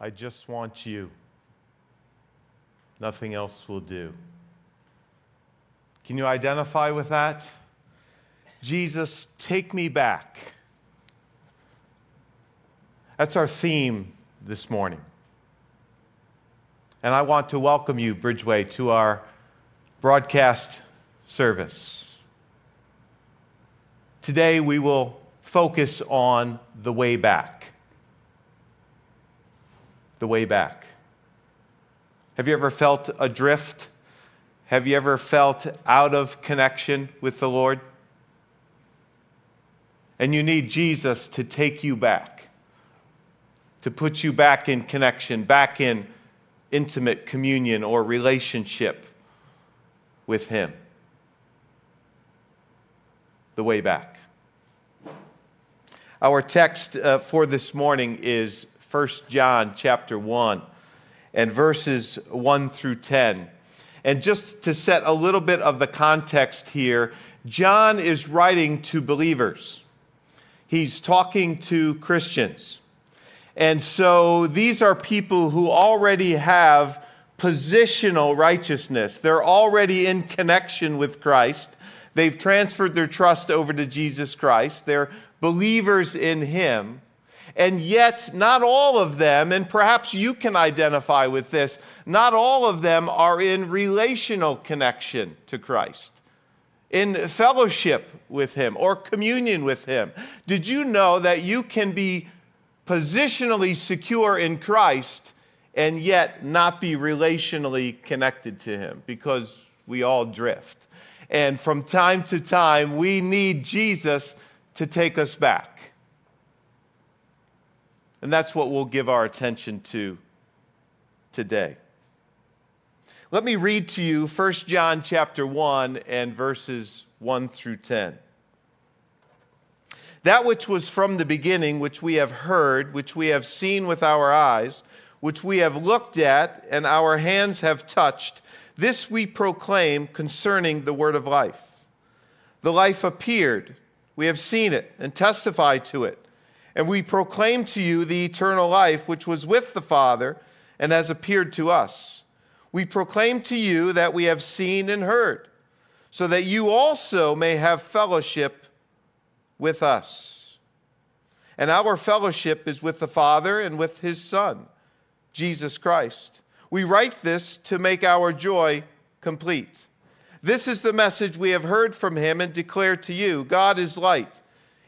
I just want you. Nothing else will do. Can you identify with that? Jesus, take me back. That's our theme this morning. And I want to welcome you, Bridgeway, to our broadcast service. Today we will focus on the way back. The way back. Have you ever felt adrift? Have you ever felt out of connection with the Lord? And you need Jesus to take you back, to put you back in connection, back in intimate communion or relationship with Him. The way back. Our text uh, for this morning is 1 John chapter 1 and verses 1 through 10. And just to set a little bit of the context here, John is writing to believers. He's talking to Christians. And so these are people who already have positional righteousness. They're already in connection with Christ. They've transferred their trust over to Jesus Christ. They're believers in Him. And yet, not all of them, and perhaps you can identify with this, not all of them are in relational connection to Christ, in fellowship with Him or communion with Him. Did you know that you can be positionally secure in Christ and yet not be relationally connected to Him? Because we all drift. And from time to time, we need Jesus to take us back. And that's what we'll give our attention to today. Let me read to you 1 John chapter 1 and verses 1 through 10. That which was from the beginning, which we have heard, which we have seen with our eyes, which we have looked at, and our hands have touched, this we proclaim concerning the word of life. The life appeared, we have seen it, and testified to it and we proclaim to you the eternal life which was with the Father and has appeared to us. We proclaim to you that we have seen and heard, so that you also may have fellowship with us. And our fellowship is with the Father and with his Son, Jesus Christ. We write this to make our joy complete. This is the message we have heard from him and declare to you God is light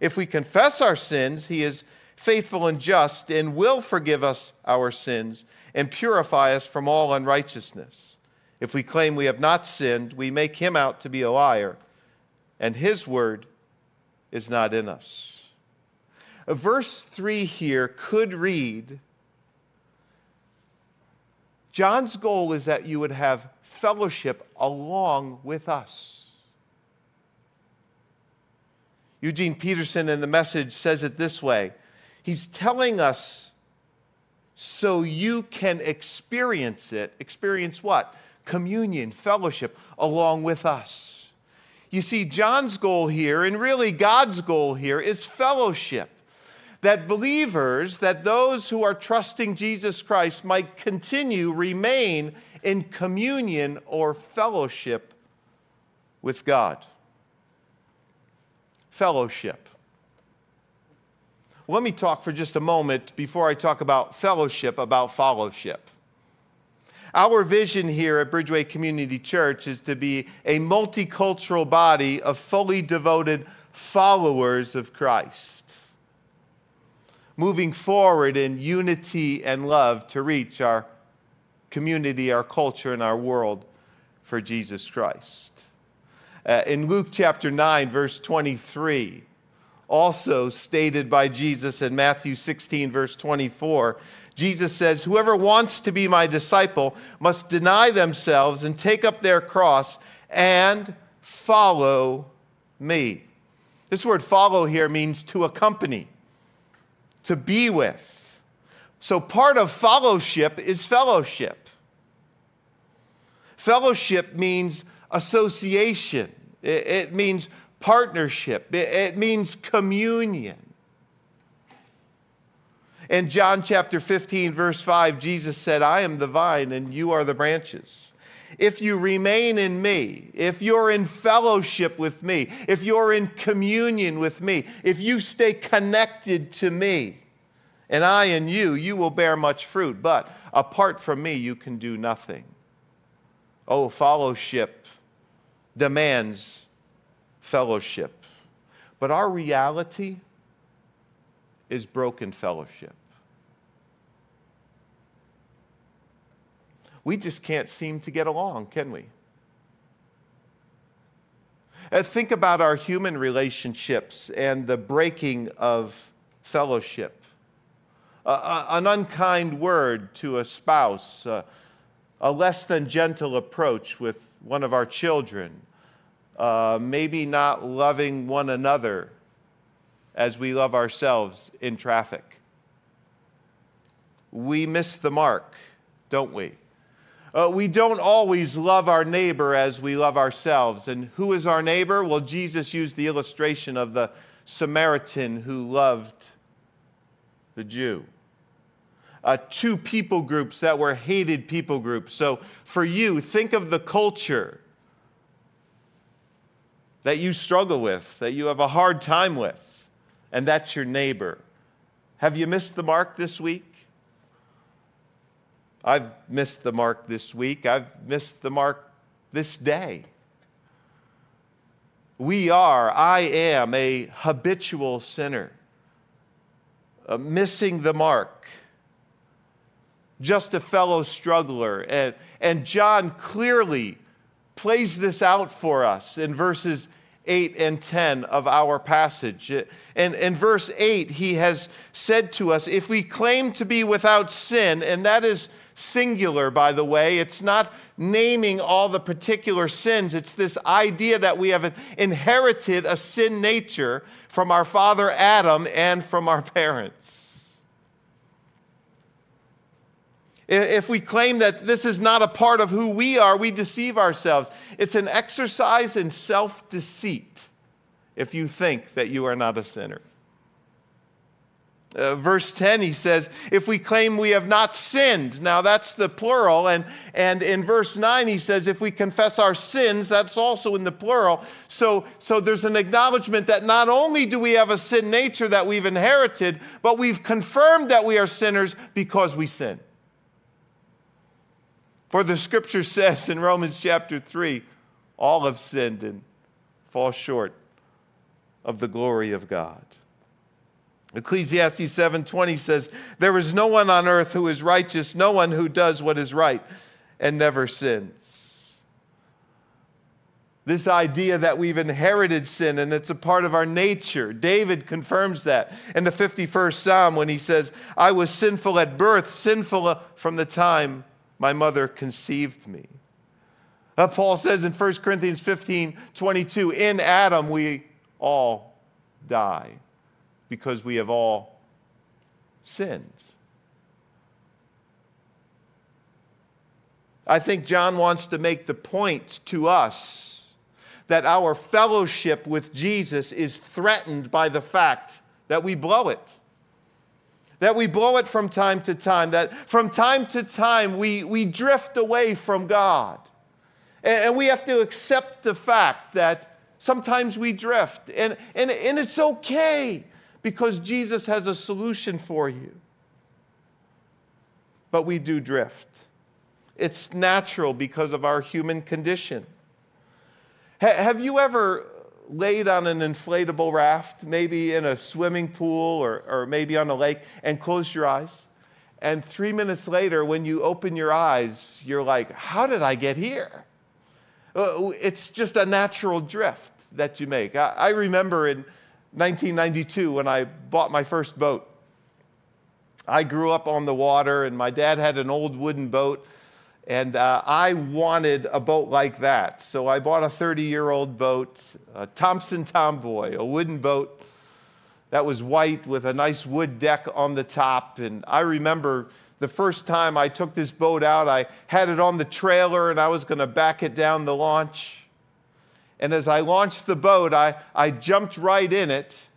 If we confess our sins, he is faithful and just and will forgive us our sins and purify us from all unrighteousness. If we claim we have not sinned, we make him out to be a liar, and his word is not in us. Verse 3 here could read John's goal is that you would have fellowship along with us. Eugene Peterson in the message says it this way He's telling us so you can experience it. Experience what? Communion, fellowship along with us. You see, John's goal here, and really God's goal here, is fellowship. That believers, that those who are trusting Jesus Christ might continue, remain in communion or fellowship with God fellowship. Let me talk for just a moment before I talk about fellowship, about fellowship. Our vision here at Bridgeway Community Church is to be a multicultural body of fully devoted followers of Christ, moving forward in unity and love to reach our community, our culture, and our world for Jesus Christ. Uh, in Luke chapter 9, verse 23, also stated by Jesus in Matthew 16, verse 24. Jesus says, Whoever wants to be my disciple must deny themselves and take up their cross and follow me. This word follow here means to accompany, to be with. So part of fellowship is fellowship. Fellowship means association, it, means partnership, it means communion. In John chapter 15, verse 5, Jesus said, I am the vine and you are the branches. If you remain in me, if you're in fellowship with me, if you're in communion with me, if you stay connected to me, and I and you, you will bear much fruit. But apart from me, you can do nothing. Oh, fellowship demands fellowship. But our reality is broken fellowship. We just can't seem to get along, can we? Uh, think about our human relationships and the breaking of fellowship. Uh, an unkind word to a spouse, uh, a less than gentle approach with one of our children, uh, maybe not loving one another as we love ourselves in traffic. We miss the mark, don't we? Uh, we don't always love our neighbor as we love ourselves. And who is our neighbor? Well, Jesus used the illustration of the Samaritan who loved the Jew. Uh, two people groups that were hated people groups. So for you, think of the culture that you struggle with, that you have a hard time with, and that's your neighbor. Have you missed the mark this week? I've missed the mark this week. I've missed the mark this day. We are, I am a habitual sinner, missing the mark, just a fellow struggler. And, and John clearly plays this out for us in verses 8 and 10 of our passage. And in verse 8, he has said to us, If we claim to be without sin, and that is singular, by the way. It's not naming all the particular sins. It's this idea that we have inherited a sin nature from our father Adam and from our parents. If we claim that this is not a part of who we are, we deceive ourselves. It's an exercise in self deceit if you think that you are not a sinner. Uh, verse 10, he says, if we claim we have not sinned, now that's the plural. And, and in verse 9, he says, if we confess our sins, that's also in the plural. So, so there's an acknowledgement that not only do we have a sin nature that we've inherited, but we've confirmed that we are sinners because we sin. For the scripture says in Romans chapter 3, all have sinned and fall short of the glory of God. Ecclesiastes 7:20 says, "There is no one on earth who is righteous, no one who does what is right and never sins." This idea that we've inherited sin and it's a part of our nature. David confirms that in the 51st Psalm when he says, "I was sinful at birth, sinful from the time my mother conceived me." Uh, Paul says in 1 Corinthians 15 22, in Adam we all die because we have all sinned. I think John wants to make the point to us that our fellowship with Jesus is threatened by the fact that we blow it. That we blow it from time to time, that from time to time we, we drift away from God. And, and we have to accept the fact that sometimes we drift. And, and, and it's okay because Jesus has a solution for you. But we do drift. It's natural because of our human condition. Ha- have you ever laid on an inflatable raft, maybe in a swimming pool or, or maybe on a lake, and closed your eyes? And three minutes later, when you open your eyes, you're like, How did I get here? Uh, it's just a natural drift that you make. I, I remember in 1992 when I bought my first boat. I grew up on the water, and my dad had an old wooden boat, and uh, I wanted a boat like that. So I bought a 30 year old boat, a Thompson Tomboy, a wooden boat that was white with a nice wood deck on the top. And I remember the first time I took this boat out, I had it on the trailer and I was going to back it down the launch. And as I launched the boat, I, I jumped right in it.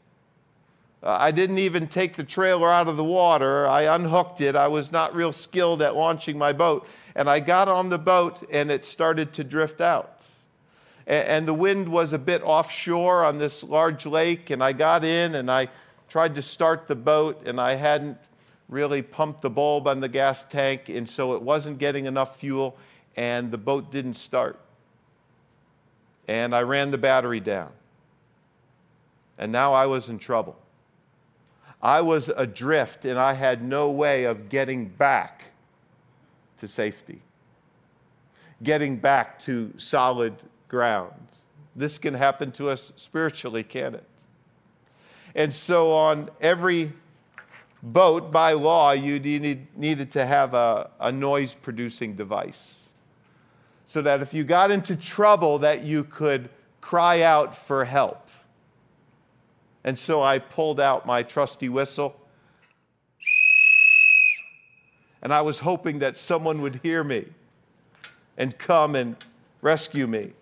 I didn't even take the trailer out of the water. I unhooked it. I was not real skilled at launching my boat. And I got on the boat and it started to drift out. And the wind was a bit offshore on this large lake. And I got in and I tried to start the boat and I hadn't really pumped the bulb on the gas tank. And so it wasn't getting enough fuel and the boat didn't start and I ran the battery down. And now I was in trouble. I was adrift and I had no way of getting back to safety, getting back to solid ground. This can happen to us spiritually, can it? And so, on every boat, by law, you need, needed to have a, a noise producing device so that if you got into trouble that you could cry out for help. And so I pulled out my trusty whistle. And I was hoping that someone would hear me and come and rescue me.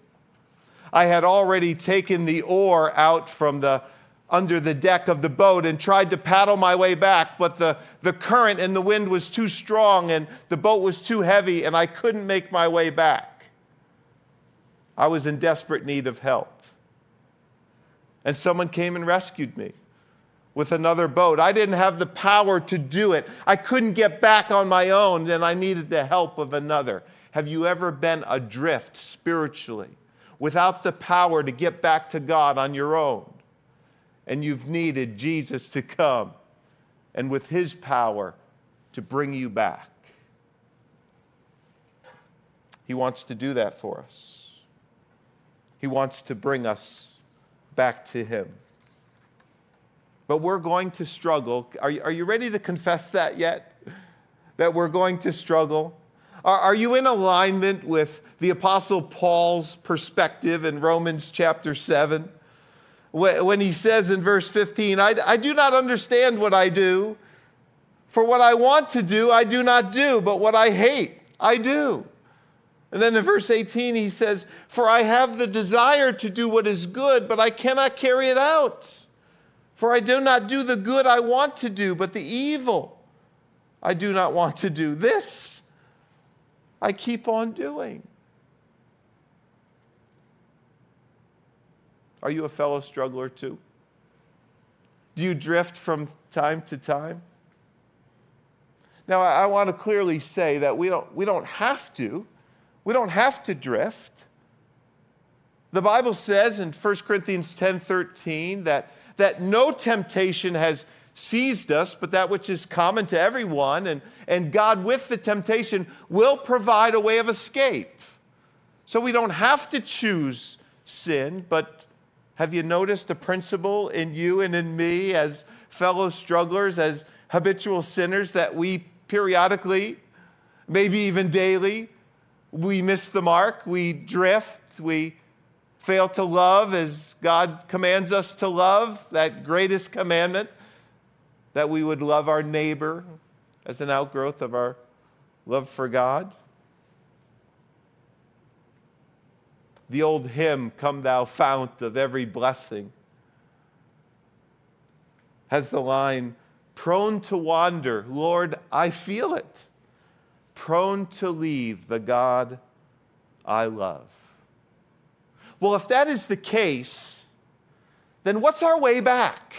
I had already taken the oar out from the under the deck of the boat and tried to paddle my way back, but the, the current and the wind was too strong and the boat was too heavy, and I couldn't make my way back. I was in desperate need of help. And someone came and rescued me with another boat. I didn't have the power to do it. I couldn't get back on my own, and I needed the help of another. Have you ever been adrift spiritually without the power to get back to God on your own? And you've needed Jesus to come and with his power to bring you back. He wants to do that for us. He wants to bring us back to Him. But we're going to struggle. Are you, are you ready to confess that yet? That we're going to struggle? Are, are you in alignment with the Apostle Paul's perspective in Romans chapter 7? When he says in verse 15, I, I do not understand what I do, for what I want to do, I do not do, but what I hate, I do. And then in verse 18, he says, For I have the desire to do what is good, but I cannot carry it out. For I do not do the good I want to do, but the evil I do not want to do. This I keep on doing. Are you a fellow struggler too? Do you drift from time to time? Now, I, I want to clearly say that we don't, we don't have to. We don't have to drift. The Bible says in 1 Corinthians 10 13 that, that no temptation has seized us, but that which is common to everyone. And, and God, with the temptation, will provide a way of escape. So we don't have to choose sin, but have you noticed a principle in you and in me as fellow strugglers, as habitual sinners, that we periodically, maybe even daily, we miss the mark, we drift, we fail to love as God commands us to love, that greatest commandment, that we would love our neighbor as an outgrowth of our love for God. The old hymn, Come Thou Fount of Every Blessing, has the line, Prone to wander, Lord, I feel it prone to leave the God I love. Well, if that is the case, then what's our way back?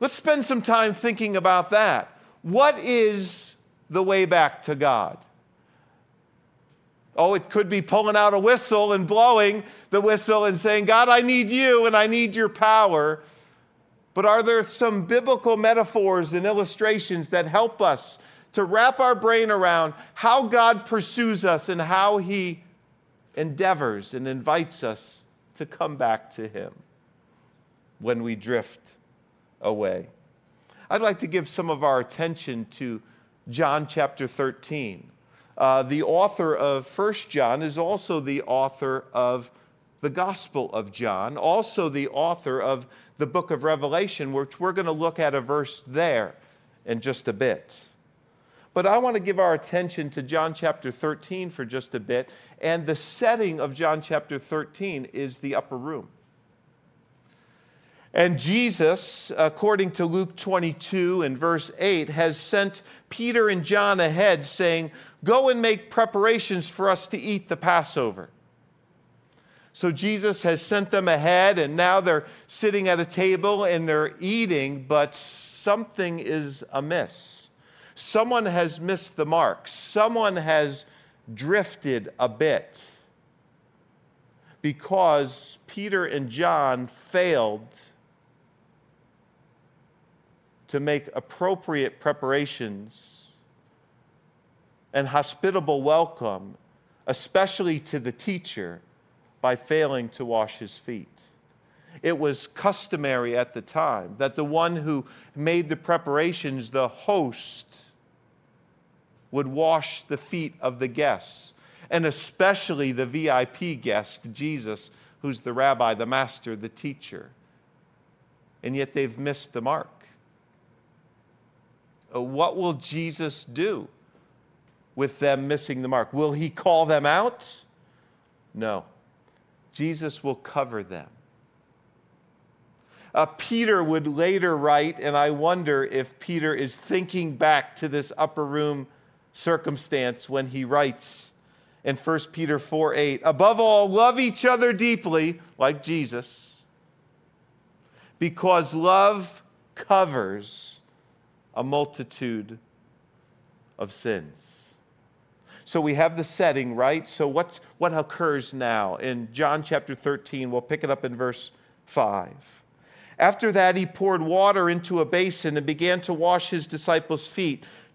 Let's spend some time thinking about that. What is the way back to God? Oh, it could be pulling out a whistle and blowing the whistle and saying, God, I need you and I need your power. But are there some biblical metaphors and illustrations that help us to wrap our brain around how God pursues us and how he endeavors and invites us to come back to him. when we drift away. I'd like to give some of our attention to John chapter 13. Uh, the author of First John is also the author of the Gospel of John, also the author of the book of Revelation, which we're going to look at a verse there in just a bit. But I want to give our attention to John chapter 13 for just a bit. And the setting of John chapter 13 is the upper room. And Jesus, according to Luke 22 and verse 8, has sent Peter and John ahead, saying, Go and make preparations for us to eat the Passover. So Jesus has sent them ahead, and now they're sitting at a table and they're eating, but something is amiss. Someone has missed the mark, someone has drifted a bit because Peter and John failed to make appropriate preparations and hospitable welcome, especially to the teacher, by failing to wash his feet. It was customary at the time that the one who made the preparations, the host, would wash the feet of the guests, and especially the VIP guest, Jesus, who's the rabbi, the master, the teacher. And yet they've missed the mark. Uh, what will Jesus do with them missing the mark? Will he call them out? No. Jesus will cover them. Uh, Peter would later write, and I wonder if Peter is thinking back to this upper room circumstance when he writes in 1 Peter 4 8, above all, love each other deeply, like Jesus, because love covers a multitude of sins. So we have the setting, right? So what's, what occurs now? In John chapter 13, we'll pick it up in verse 5. After that, he poured water into a basin and began to wash his disciples' feet,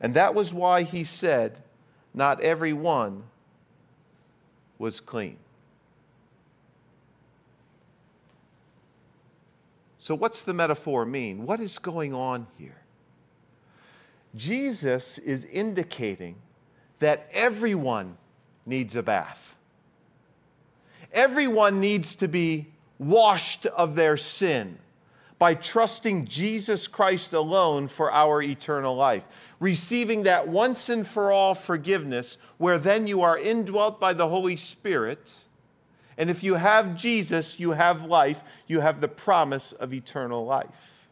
And that was why he said, Not every one was clean. So, what's the metaphor mean? What is going on here? Jesus is indicating that everyone needs a bath. Everyone needs to be washed of their sin by trusting Jesus Christ alone for our eternal life receiving that once and for all forgiveness, where then you are indwelt by the Holy Spirit. And if you have Jesus, you have life, you have the promise of eternal life.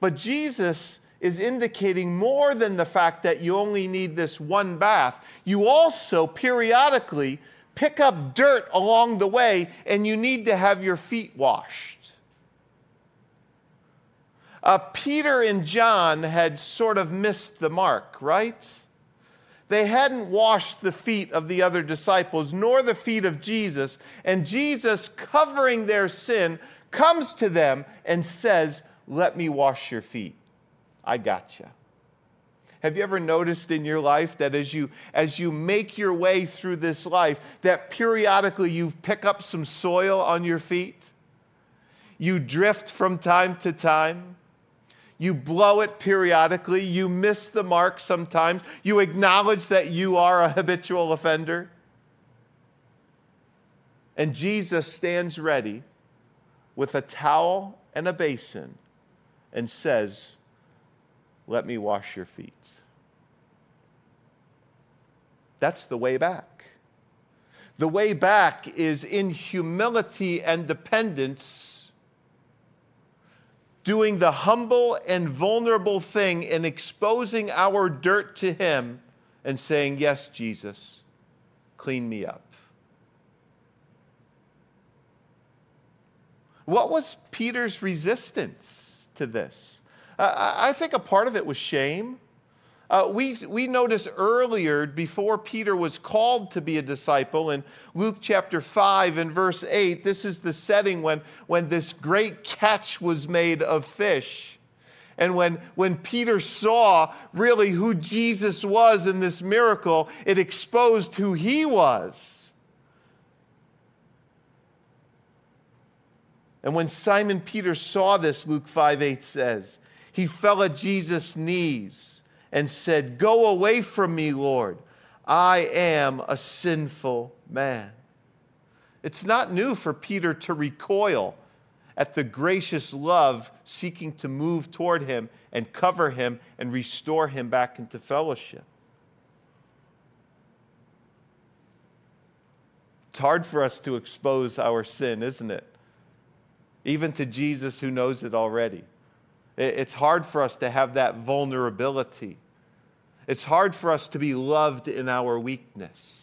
But Jesus is indicating more than the fact that you only need this one bath. You also periodically pick up dirt along the way and you need to have your feet washed. Uh, Peter and John had sort of missed the mark, right? They hadn't washed the feet of the other disciples, nor the feet of Jesus. And Jesus, covering their sin, comes to them and says, Let me wash your feet. I got you. Have you ever noticed in your life that as you as you make your way through this life that periodically you pick up some soil on your feet? You drift from time to time. You blow it periodically. You miss the mark sometimes. You acknowledge that you are a habitual offender. And Jesus stands ready with a towel and a basin and says, Let me wash your feet. That's the way back. The way back is in humility and dependence, doing the humble and vulnerable thing and exposing our dirt to Him and saying, Yes, Jesus, clean me up. What was Peter's resistance to this? I think a part of it was shame. Uh, we, we notice earlier, before Peter was called to be a disciple, in Luke chapter 5 and verse 8, this is the setting when, when this great catch was made of fish. And when, when Peter saw really who Jesus was in this miracle, it exposed who he was. And when Simon Peter saw this, Luke 5 8 says, he fell at Jesus' knees and said, Go away from me, Lord. I am a sinful man. It's not new for Peter to recoil at the gracious love seeking to move toward him and cover him and restore him back into fellowship. It's hard for us to expose our sin, isn't it? Even to Jesus who knows it already. It's hard for us to have that vulnerability. It's hard for us to be loved in our weakness.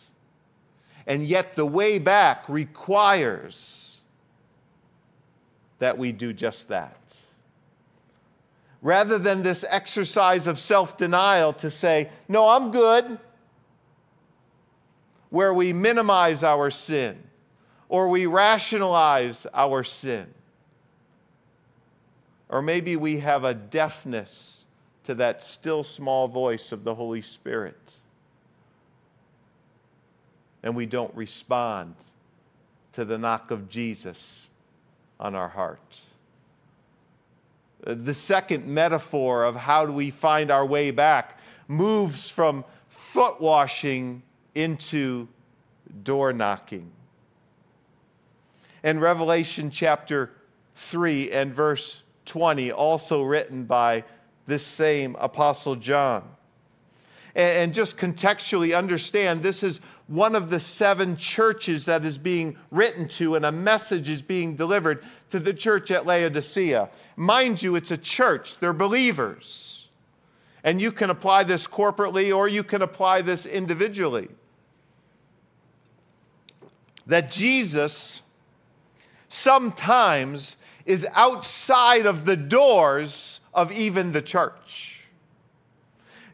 And yet, the way back requires that we do just that. Rather than this exercise of self denial to say, No, I'm good, where we minimize our sin or we rationalize our sin or maybe we have a deafness to that still small voice of the Holy Spirit. And we don't respond to the knock of Jesus on our heart. Uh, the second metaphor of how do we find our way back moves from foot washing into door knocking. In Revelation chapter 3 and verse 20, also written by this same Apostle John. And, just contextually understand this is one of the seven churches that is being written to, and a message is being delivered to the church at Laodicea. Mind you, it's a church, they're believers. And you can apply this corporately or you can apply this individually. That Jesus sometimes is outside of the doors of even the church.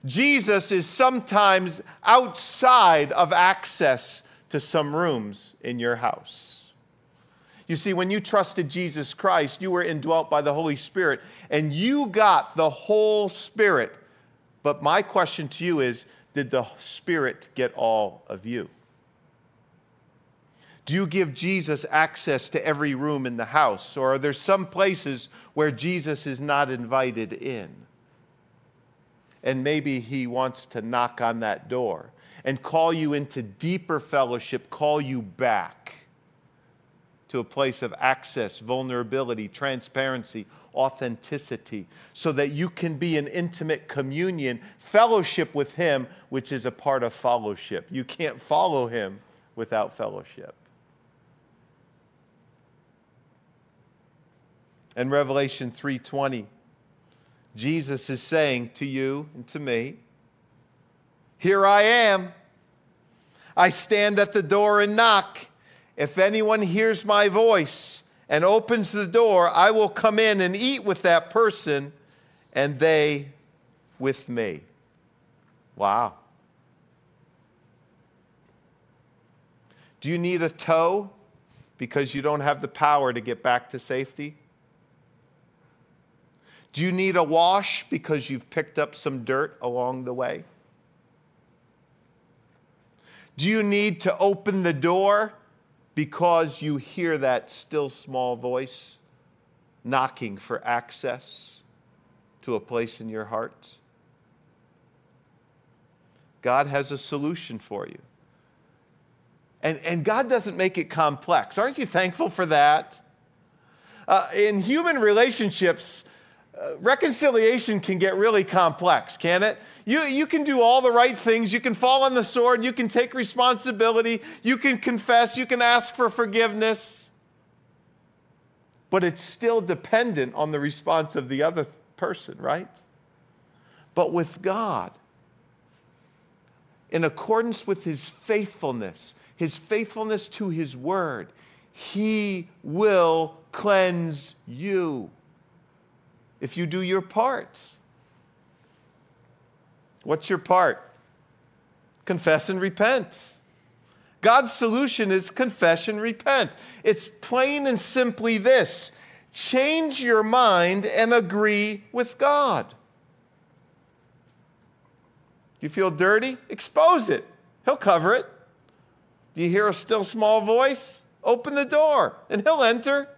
Jesus is sometimes outside of access to some rooms in your house. You see, when you trusted Jesus Christ, you were indwelt by the Holy Spirit and you got the whole Spirit. But my question to you is did the Spirit get all of you? Do you give Jesus access to every room in the house? Or are there some places where Jesus is not invited in? And maybe he wants to knock on that door and call you into deeper fellowship, call you back to a place of access, vulnerability, transparency, authenticity, so that you can be in intimate communion, fellowship with Him, which is a part of fellowship. You can't follow Him without fellowship. In Revelation 3:20, Jesus is saying to you and to me, "Here I am. I stand at the door and knock. If anyone hears my voice and opens the door, I will come in and eat with that person and they with me." Wow. Do you need a tow because you don't have the power to get back to safety? Do you need a wash because you've picked up some dirt along the way? Do you need to open the door because you hear that still small voice knocking for access to a place in your heart? God has a solution for you. And, and God doesn't make it complex. Aren't you thankful for that? Uh, in human relationships, reconciliation can get really complex, can it? You, you can do all the right things. You can fall on the sword. You can take responsibility. You can confess. You can ask for forgiveness. But it's still dependent on the response of the other person, right? But with God, in accordance with his faithfulness, his faithfulness to his word, he will cleanse you if you do your part. What's your part? Confess and repent. God's solution is confess and repent. It's plain and simply this change your mind and agree with God. You feel dirty? Expose it. He'll cover it. Do you hear a still small voice? Open the door and he'll enter.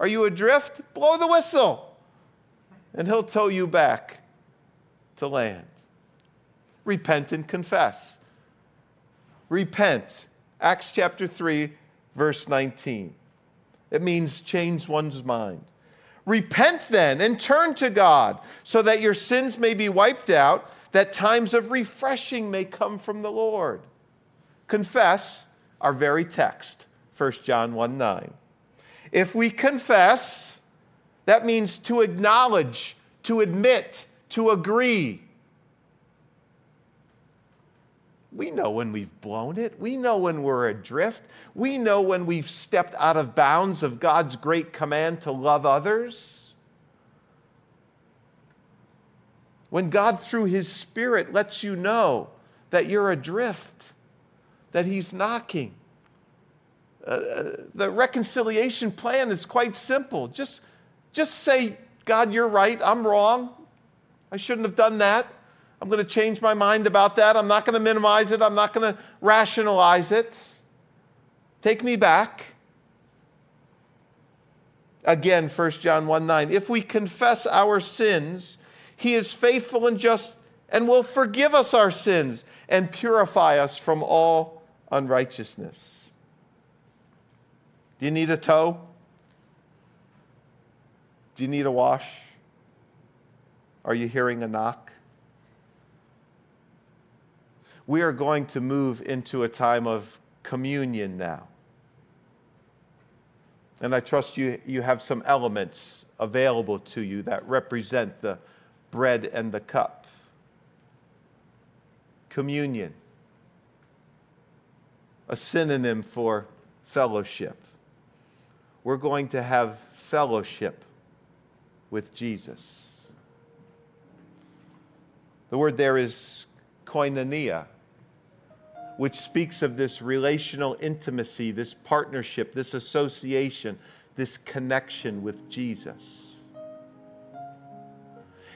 Are you adrift? Blow the whistle and he'll tow you back to land. Repent and confess. Repent. Acts chapter 3, verse 19. It means change one's mind. Repent then and turn to God so that your sins may be wiped out, that times of refreshing may come from the Lord. Confess our very text, 1 John 1 9. If we confess, that means to acknowledge, to admit, to agree. We know when we've blown it. We know when we're adrift. We know when we've stepped out of bounds of God's great command to love others. When God, through His Spirit, lets you know that you're adrift, that He's knocking. Uh, uh the reconciliation plan is quite simple. Just just say, God, you're right. I'm wrong. I shouldn't have done that. I'm going to change my mind about that. I'm not going to minimize it. I'm not going to rationalize it. Take me back. Again, 1 John 1 9. If we confess our sins, he is faithful and just and will forgive us our sins and purify us from all unrighteousness. Do you need a tow? Do you need a wash? Are you hearing a knock? We are going to move into a time of communion now. And I trust you, you have some elements available to you that represent the bread and the cup. Communion, a synonym for fellowship. We're going to have fellowship with Jesus. The word there is koinonia, which speaks of this relational intimacy, this partnership, this association, this connection with Jesus.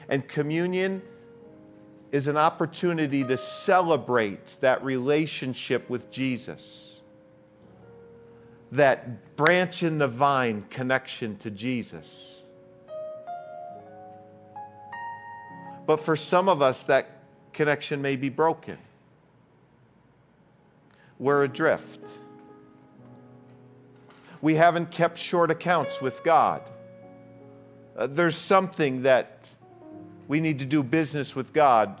And communion is an opportunity to celebrate that relationship with Jesus, that branch in the vine connection to Jesus. But for some of us, that connection may be broken. We're adrift. We haven't kept short accounts with God. Uh, there's something that we need to do business with God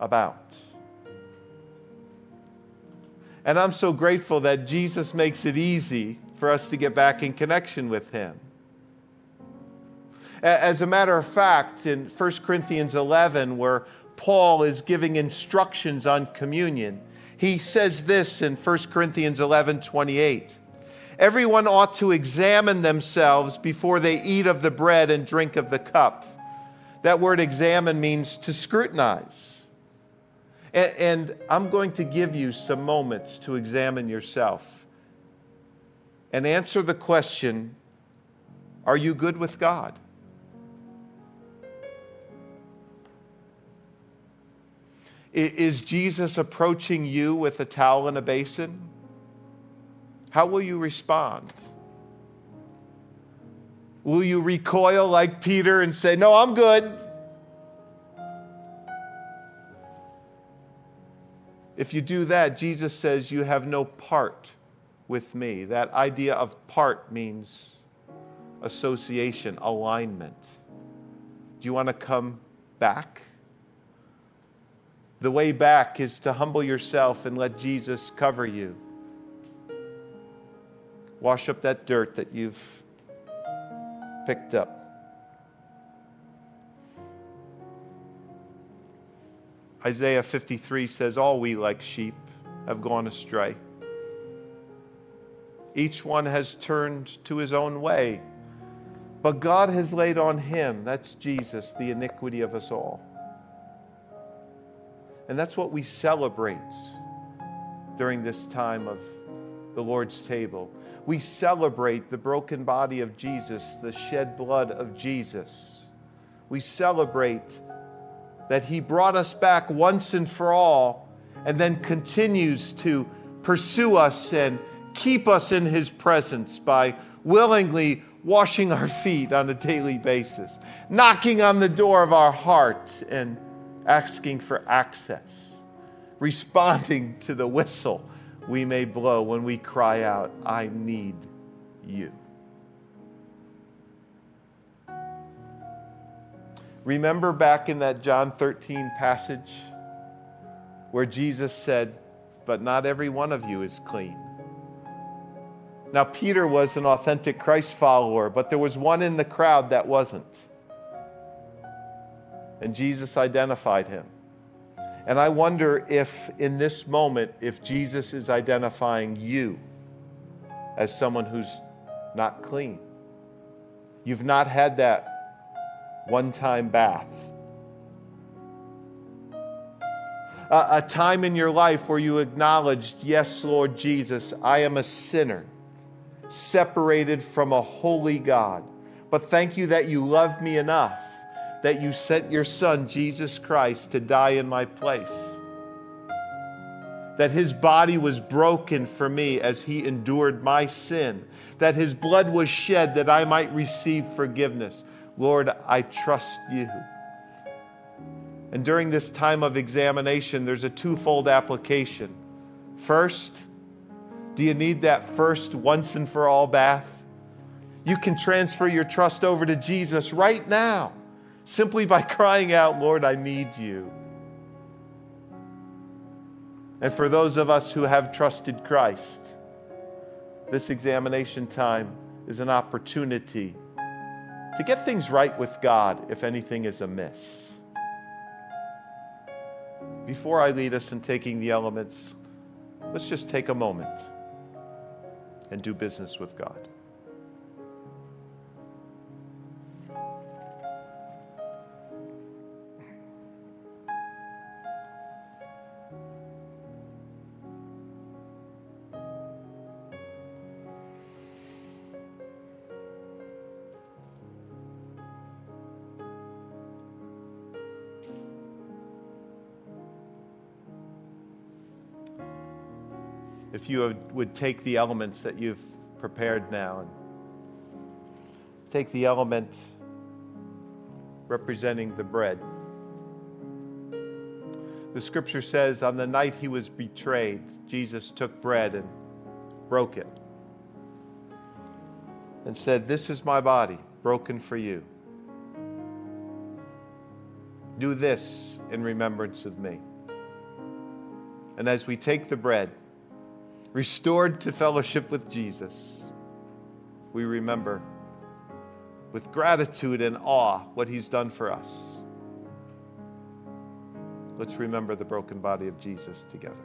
about. And I'm so grateful that Jesus makes it easy for us to get back in connection with Him. As a matter of fact, in 1 Corinthians 11, where Paul is giving instructions on communion, he says this in 1 Corinthians 11 28. Everyone ought to examine themselves before they eat of the bread and drink of the cup. That word examine means to scrutinize. And, and, I'm going to give you some moments to examine yourself and answer the question Are you good with God? Is Jesus approaching you with a towel and a basin? How will you respond? Will you recoil like Peter and say, No, I'm good? If you do that, Jesus says you have no part with me. That idea of part means association, alignment. Do you want to come back? The way back is to humble yourself and let Jesus cover you. Wash up that dirt that you've picked up. Isaiah 53 says, All we like sheep have gone astray. Each one has turned to his own way. But God has laid on him, that's Jesus, the iniquity of us all. And that's what we celebrate during this time of the Lord's table. We celebrate the broken body of Jesus, the shed blood of Jesus. We celebrate that He brought us back once and for all and then continues to pursue us and keep us in His presence by willingly washing our feet on a daily basis, knocking on the door of our heart and asking for access, responding to the whistle we may blow when we cry out, I need you. Remember back in that John 13 passage where Jesus said, But not every one of you is clean. Now, Peter was an authentic Christ follower, but there was one in the crowd that wasn't. And Jesus identified him. And I wonder if in this moment, if Jesus is identifying you as someone who's not clean. You've not had that one time bath. A, a, time in your life where you acknowledged, Yes, Lord Jesus, I am a sinner, separated from a holy God. But thank you that you love me enough that you sent your Son, Jesus Christ, to die in my place. That his body was broken for me as he endured my sin. That his blood was shed that I might receive forgiveness. Lord, I trust you. And during this time of examination, there's a twofold application. First, do you need that first once and for all bath? You can transfer your trust over to Jesus right now simply by crying out, Lord, I need you. And for those of us who have trusted Christ, this examination time is an opportunity to get things right with God if anything is amiss. Before I lead us in taking the elements, let's just take a moment and do business with God. If you would take the elements that you've prepared now and take the element representing the bread. The scripture says, on the night he was betrayed, Jesus took bread and broke it and said, This is my body, broken for you. Do this in remembrance of me. And as we take the bread, restored to fellowship with Jesus, we remember with gratitude and awe what he's done for us. Let's remember the broken body of Jesus together.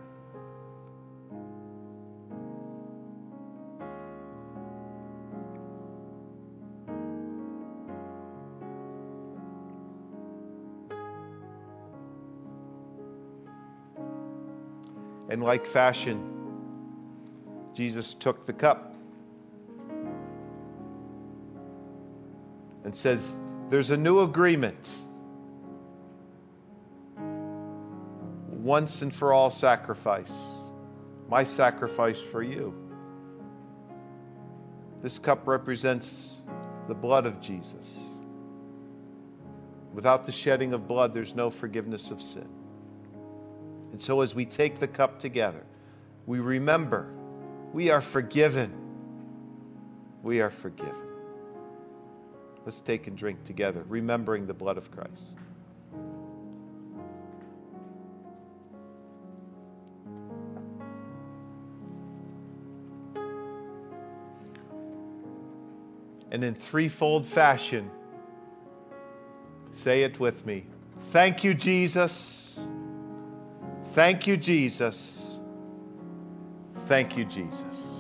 In like fashion, Jesus took the cup and says, There's a new agreement. Once and for all sacrifice. My sacrifice for you. This cup represents the blood of Jesus. Without the shedding of blood, there's no forgiveness of sin. And so, as we take the cup together, we remember we are forgiven. We are forgiven. Let's take and drink together, remembering the blood of Christ. And in threefold fashion, say it with me. Thank you, Jesus. Thank you, Jesus. Thank you, Jesus.